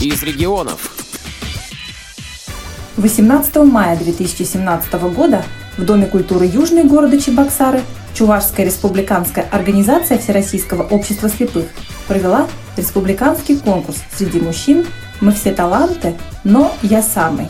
из регионов. 18 мая 2017 года в Доме культуры Южный города Чебоксары Чувашская республиканская организация Всероссийского общества слепых провела республиканский конкурс среди мужчин «Мы все таланты, но я самый».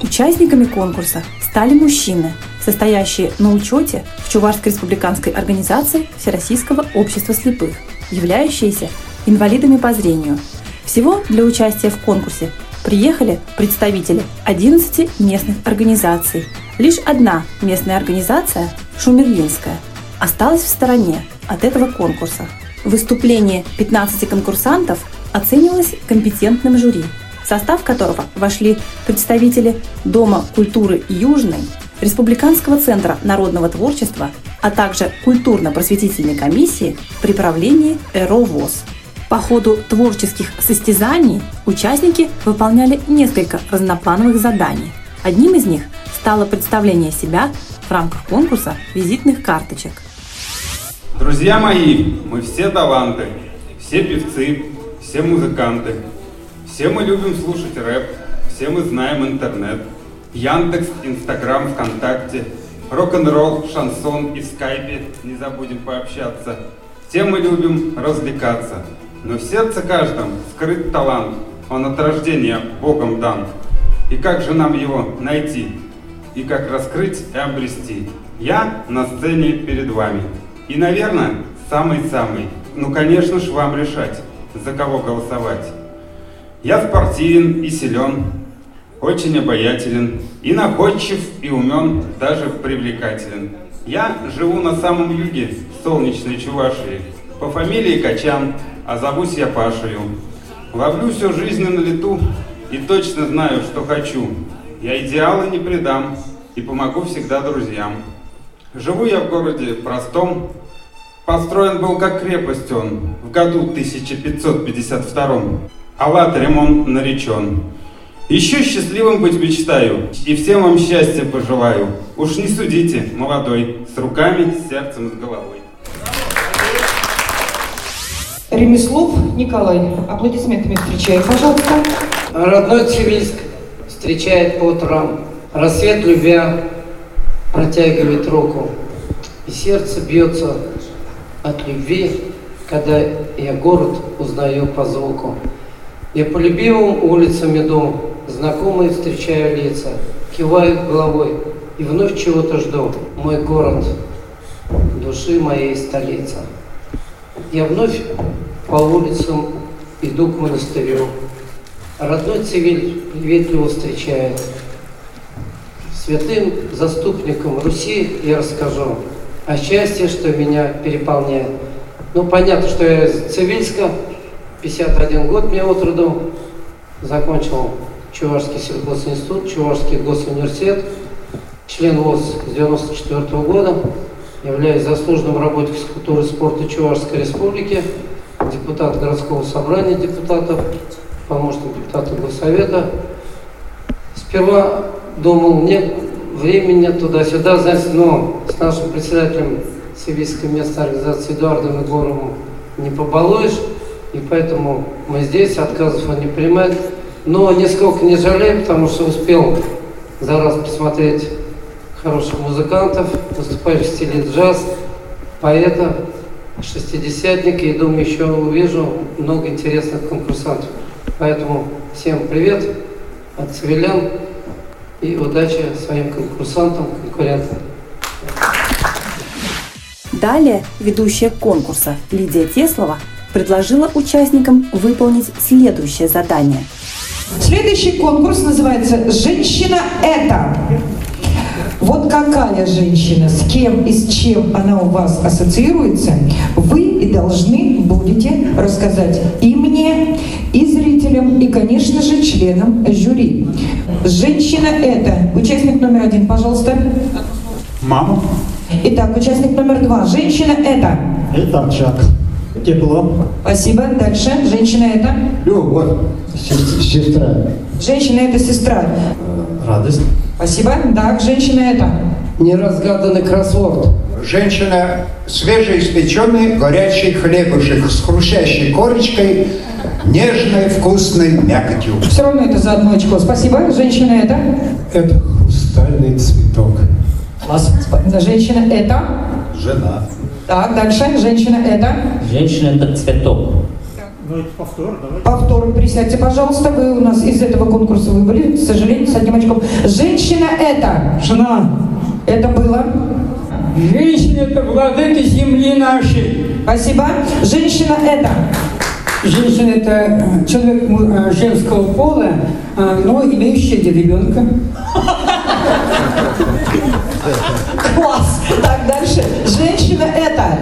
Участниками конкурса стали мужчины, состоящие на учете в Чувашской республиканской организации Всероссийского общества слепых, являющиеся инвалидами по зрению. Всего для участия в конкурсе приехали представители 11 местных организаций. Лишь одна местная организация, Шумерлинская, осталась в стороне от этого конкурса. Выступление 15 конкурсантов оценивалось компетентным жюри, в состав которого вошли представители Дома культуры Южный, Республиканского центра народного творчества, а также культурно-просветительной комиссии при правлении ЭРО ВОЗ. По ходу творческих состязаний участники выполняли несколько разноплановых заданий. Одним из них стало представление себя в рамках конкурса визитных карточек. Друзья мои, мы все таланты, все певцы, все музыканты. Все мы любим слушать рэп, все мы знаем интернет. Яндекс, Инстаграм, ВКонтакте, рок-н-ролл, шансон и скайпе, не забудем пообщаться. Все мы любим развлекаться, но в сердце каждом скрыт талант, он от рождения Богом дан. И как же нам его найти? И как раскрыть и обрести? Я на сцене перед вами. И, наверное, самый-самый. Ну, конечно ж, вам решать, за кого голосовать. Я спортивен и силен, очень обаятелен, и находчив, и умен, даже привлекателен. Я живу на самом юге солнечной Чувашии, по фамилии Качан, а зовусь я Пашею. Ловлю всю жизнь на лету и точно знаю, что хочу. Я идеалы не предам и помогу всегда друзьям. Живу я в городе простом, построен был как крепость он в году 1552 Аллатарем он наречен. Еще счастливым быть мечтаю, и всем вам счастья пожелаю. Уж не судите, молодой, с руками, с сердцем, с головой. Ремеслов Николай. Аплодисментами встречаю, пожалуйста. Родной Цивильск встречает по утрам. Рассвет любя протягивает руку. И сердце бьется от любви, когда я город узнаю по звуку. Я по любимым улицам иду, знакомые встречаю лица, киваю головой и вновь чего-то жду. Мой город, души моей столица. Я вновь по улицам иду к монастырю. Родной цивиль приветливо встречает. Святым заступником Руси я расскажу о счастье, что меня переполняет. Ну, понятно, что я из Цивильска, 51 год мне от роду, закончил Чувашский сельхозинститут, Чувашский госуниверситет, член ВОЗ с 94 -го года, являюсь заслуженным работником физкультуры и спорта Чувашской республики, депутат городского собрания депутатов, помощник депутата Госсовета. Сперва думал, нет времени туда-сюда, знаете, но с нашим председателем Сибирской местной организации Эдуардом Егоровым не побалуешь, и поэтому мы здесь, отказов он не принимает. Но нисколько не жалею, потому что успел за раз посмотреть хороших музыкантов, выступающих в стиле джаз, поэта, шестидесятника, и думаю, еще увижу много интересных конкурсантов. Поэтому всем привет от цивилян и удачи своим конкурсантам, конкурентам. Далее ведущая конкурса Лидия Теслова предложила участникам выполнить следующее задание. Следующий конкурс называется «Женщина это». Вот какая женщина, с кем и с чем она у вас ассоциируется, вы и должны будете рассказать и мне, и зрителям, и, конечно же, членам жюри. Женщина это. Участник номер один, пожалуйста. Мама. Итак, участник номер два. Женщина это. Это Чак. Тепло. Спасибо. Дальше. Женщина это. Любовь. Сестра. Женщина это сестра. Радость. Спасибо. Так, женщина это. Неразгаданный кроссворд. Женщина свежеиспеченный горячий хлебушек с хрустящей корочкой нежной, вкусной мякотью. Все равно это за одно очко. Спасибо. Женщина это? Это хрустальный цветок. Класс. Женщина это? Жена. Так, дальше. Женщина это? Женщина это цветок. Повтор. Присядьте, пожалуйста. Вы у нас из этого конкурса выбыли, к сожалению, с одним очком. Женщина это? Жена. Это было? Женщина это владыка земли нашей. Спасибо. Женщина это? Женщина это э, человек э, женского пола, э, но имеющий ребенка. Класс. Так, дальше. Женщина это?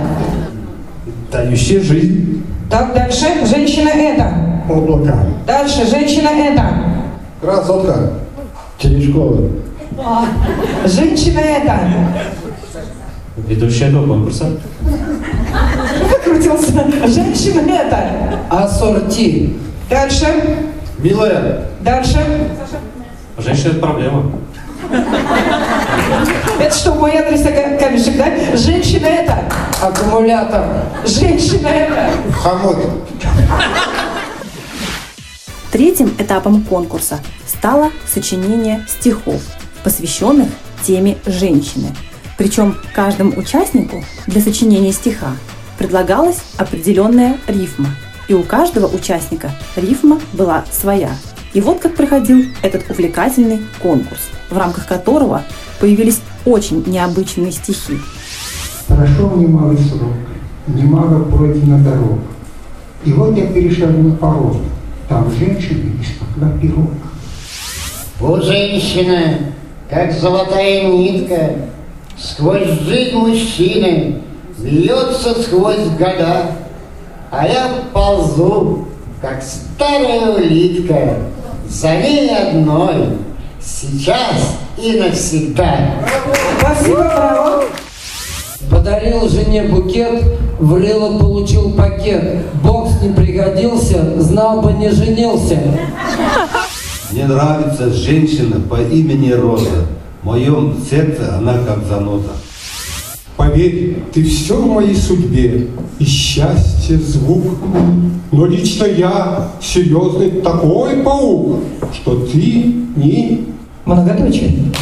Дающая жизнь. Так, дальше. Женщина это? Облака. Дальше. Женщина это? Красотка. Терешкова. Женщина это? Ведущая этого конкурса. Выкрутился. Женщина это? Ассорти. Дальше. Милая. Дальше. Женщина это проблема. Это что, мой адрес такая камешек, да? Женщина это? Аккумулятор. Женщина это? Хомут. Третьим этапом конкурса стало сочинение стихов, посвященных теме женщины. Причем каждому участнику для сочинения стиха предлагалась определенная рифма. И у каждого участника рифма была своя. И вот как проходил этот увлекательный конкурс, в рамках которого появились очень необычные стихи. Прошел немалый срок, немало пройдено дорог. И вот я перешагнул порог. Там женщина испекла пирог. У женщины, как золотая нитка, сквозь жизнь мужчины льется сквозь года, а я ползу, как старая улитка, ней одной, сейчас и навсегда. Спасибо, браво. Подарил жене букет, влил и получил пакет. Бокс не пригодился, знал бы не женился. Мне нравится женщина по имени Роза. В моем сердце она как заноза. Поверь, ты все в моей судьбе, и счастье, звук. Но лично я серьезный такой паук, что ты не... Многоточие.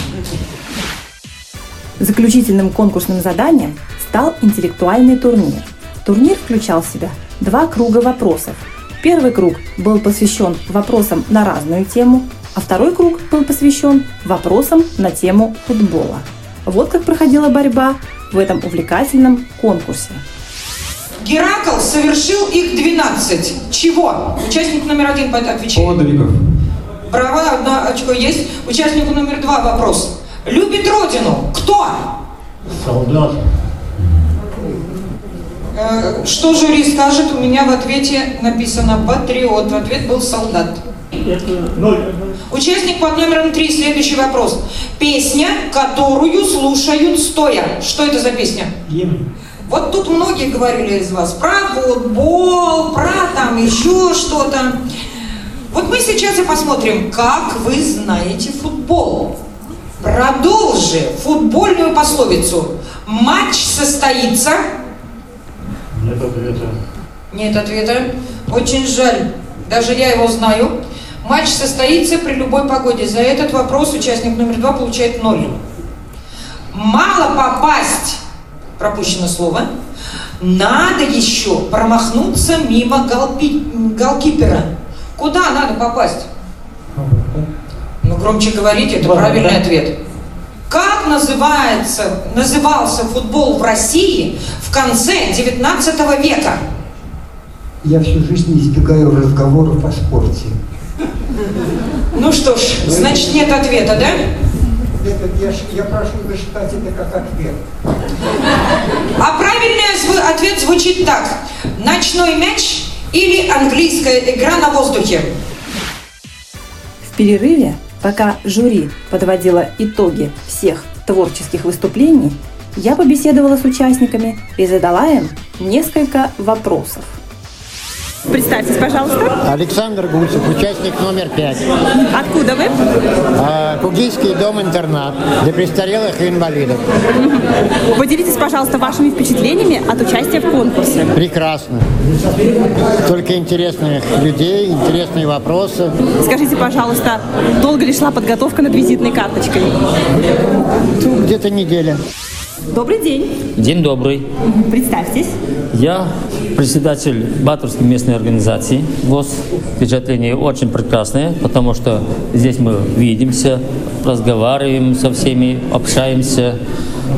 Заключительным конкурсным заданием стал интеллектуальный турнир. Турнир включал в себя два круга вопросов. Первый круг был посвящен вопросам на разную тему, а второй круг был посвящен вопросам на тему футбола. Вот как проходила борьба в этом увлекательном конкурсе. Геракл совершил их 12. Чего? Участник номер один отвечает. Подвигов. Браво, одно очко есть. Участнику номер два вопрос. Любит родину. Кто? Солдат. Э, что жюри скажет? У меня в ответе написано патриот. Ответ был солдат. Участник под номером три. Следующий вопрос. Песня, которую слушают стоя. Что это за песня? Вот тут многие говорили из вас про футбол, про там еще что-то. Вот мы сейчас и посмотрим, как вы знаете футбол. Продолжи футбольную пословицу. Матч состоится. Нет ответа. Нет ответа. Очень жаль. Даже я его знаю. Матч состоится при любой погоде. За этот вопрос участник номер два получает ноль. Мало попасть, пропущено слово, надо еще промахнуться мимо голпи- голкипера. Куда надо попасть? Ну, громче говорите, это правильный ответ. Как называется, назывался футбол в России в конце 19 века? Я всю жизнь избегаю разговоров о спорте. Ну что ж, значит нет ответа, да? Это, я, я прошу засчитать это как ответ. А правильный ответ звучит так. Ночной мяч или английская игра на воздухе? В перерыве, пока жюри подводило итоги всех творческих выступлений, я побеседовала с участниками и задала им несколько вопросов. Представьтесь, пожалуйста. Александр Гусев, участник номер пять. Откуда вы? А, Кугийский дом-интернат для престарелых и инвалидов. Поделитесь, пожалуйста, вашими впечатлениями от участия в конкурсе. Прекрасно. Только интересных людей, интересные вопросы. Скажите, пожалуйста, долго ли шла подготовка над визитной карточкой? Где-то неделя. Добрый день. День добрый. Представьтесь. Я председатель Батурской местной организации ВОЗ. Впечатление очень прекрасное, потому что здесь мы видимся, разговариваем со всеми, общаемся.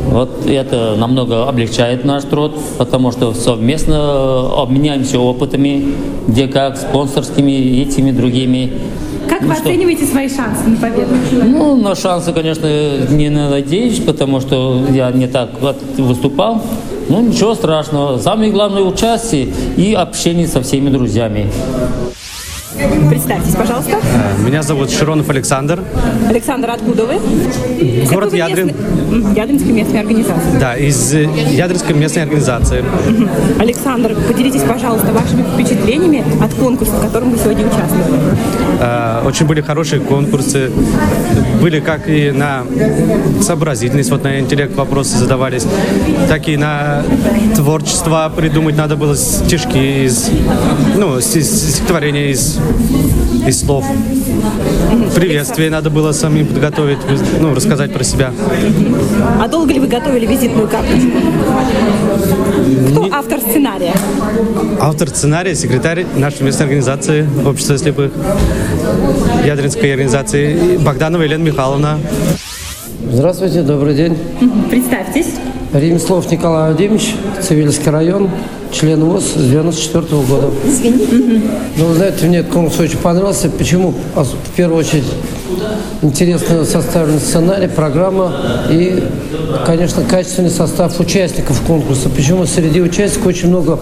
Вот это намного облегчает наш труд, потому что совместно обменяемся опытами, где как, спонсорскими и этими другими. Как Ну вы что? оцениваете свои шансы на победу? Ну, на шансы, конечно, не надеюсь, потому что я не так выступал. Ну, ничего страшного. Самое главное участие и общение со всеми друзьями. Представьтесь, пожалуйста. Меня зовут Широнов Александр. Александр, откуда вы? Город вы Ядрин. местный- М, Ядринской местной организации. Да, из э, Ядринской местной организации. Александр, поделитесь, пожалуйста, вашими впечатлениями от конкурса, в котором вы сегодня участвовали. Э, Очень были хорошие конкурсы. Были как и на сообразительность, вот на интеллект вопросы задавались, так и на творчество придумать надо было стишки из, ну, стихотворения из, из слов. Приветствие надо было самим подготовить, ну, рассказать про себя. А долго ли вы готовили визитную карточку? Кто автор сценария? Автор сценария, секретарь нашей местной организации Общества слепых Ядринской организации Богданова Елена Михайловна. Здравствуйте, добрый день. Представьтесь. Ремеслов Николай Владимирович, Цивильский район, член ВОЗ с 94 года. Ну, вы знаете, мне этот конкурс очень понравился. Почему? Ос- В первую очередь, интересно составлен сценарий, программа и, конечно, качественный состав участников конкурса. Почему среди участников очень много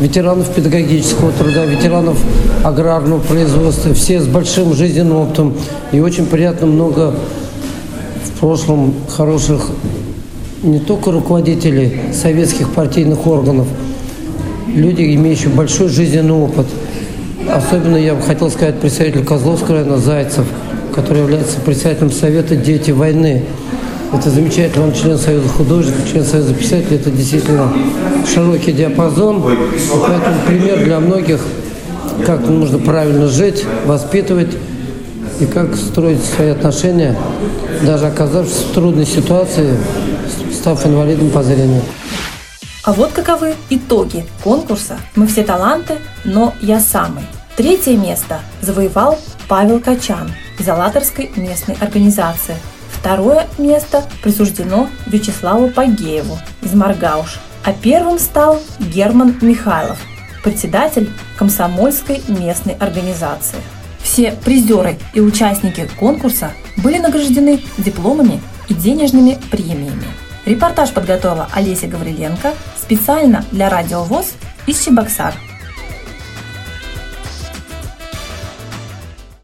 ветеранов педагогического труда, ветеранов аграрного производства, все с большим жизненным опытом. И очень приятно много в прошлом хороших не только руководителей советских партийных органов, люди, имеющие большой жизненный опыт. Особенно я бы хотел сказать представитель Козловского района Зайцев, который является председателем Совета «Дети войны». Это замечательно, он член Союза художников, член Союза писателей. Это действительно широкий диапазон. И поэтому пример для многих, как нужно правильно жить, воспитывать и как строить свои отношения, даже оказавшись в трудной ситуации, став инвалидом по зрению. А вот каковы итоги конкурса «Мы все таланты, но я самый». Третье место завоевал Павел Качан из Алаторской местной организации. Второе место присуждено Вячеславу Пагееву из Маргауш. А первым стал Герман Михайлов, председатель комсомольской местной организации. Все призеры и участники конкурса были награждены дипломами и денежными премиями. Репортаж подготовила Олеся Гавриленко специально для Радио ВОЗ из Чебоксар.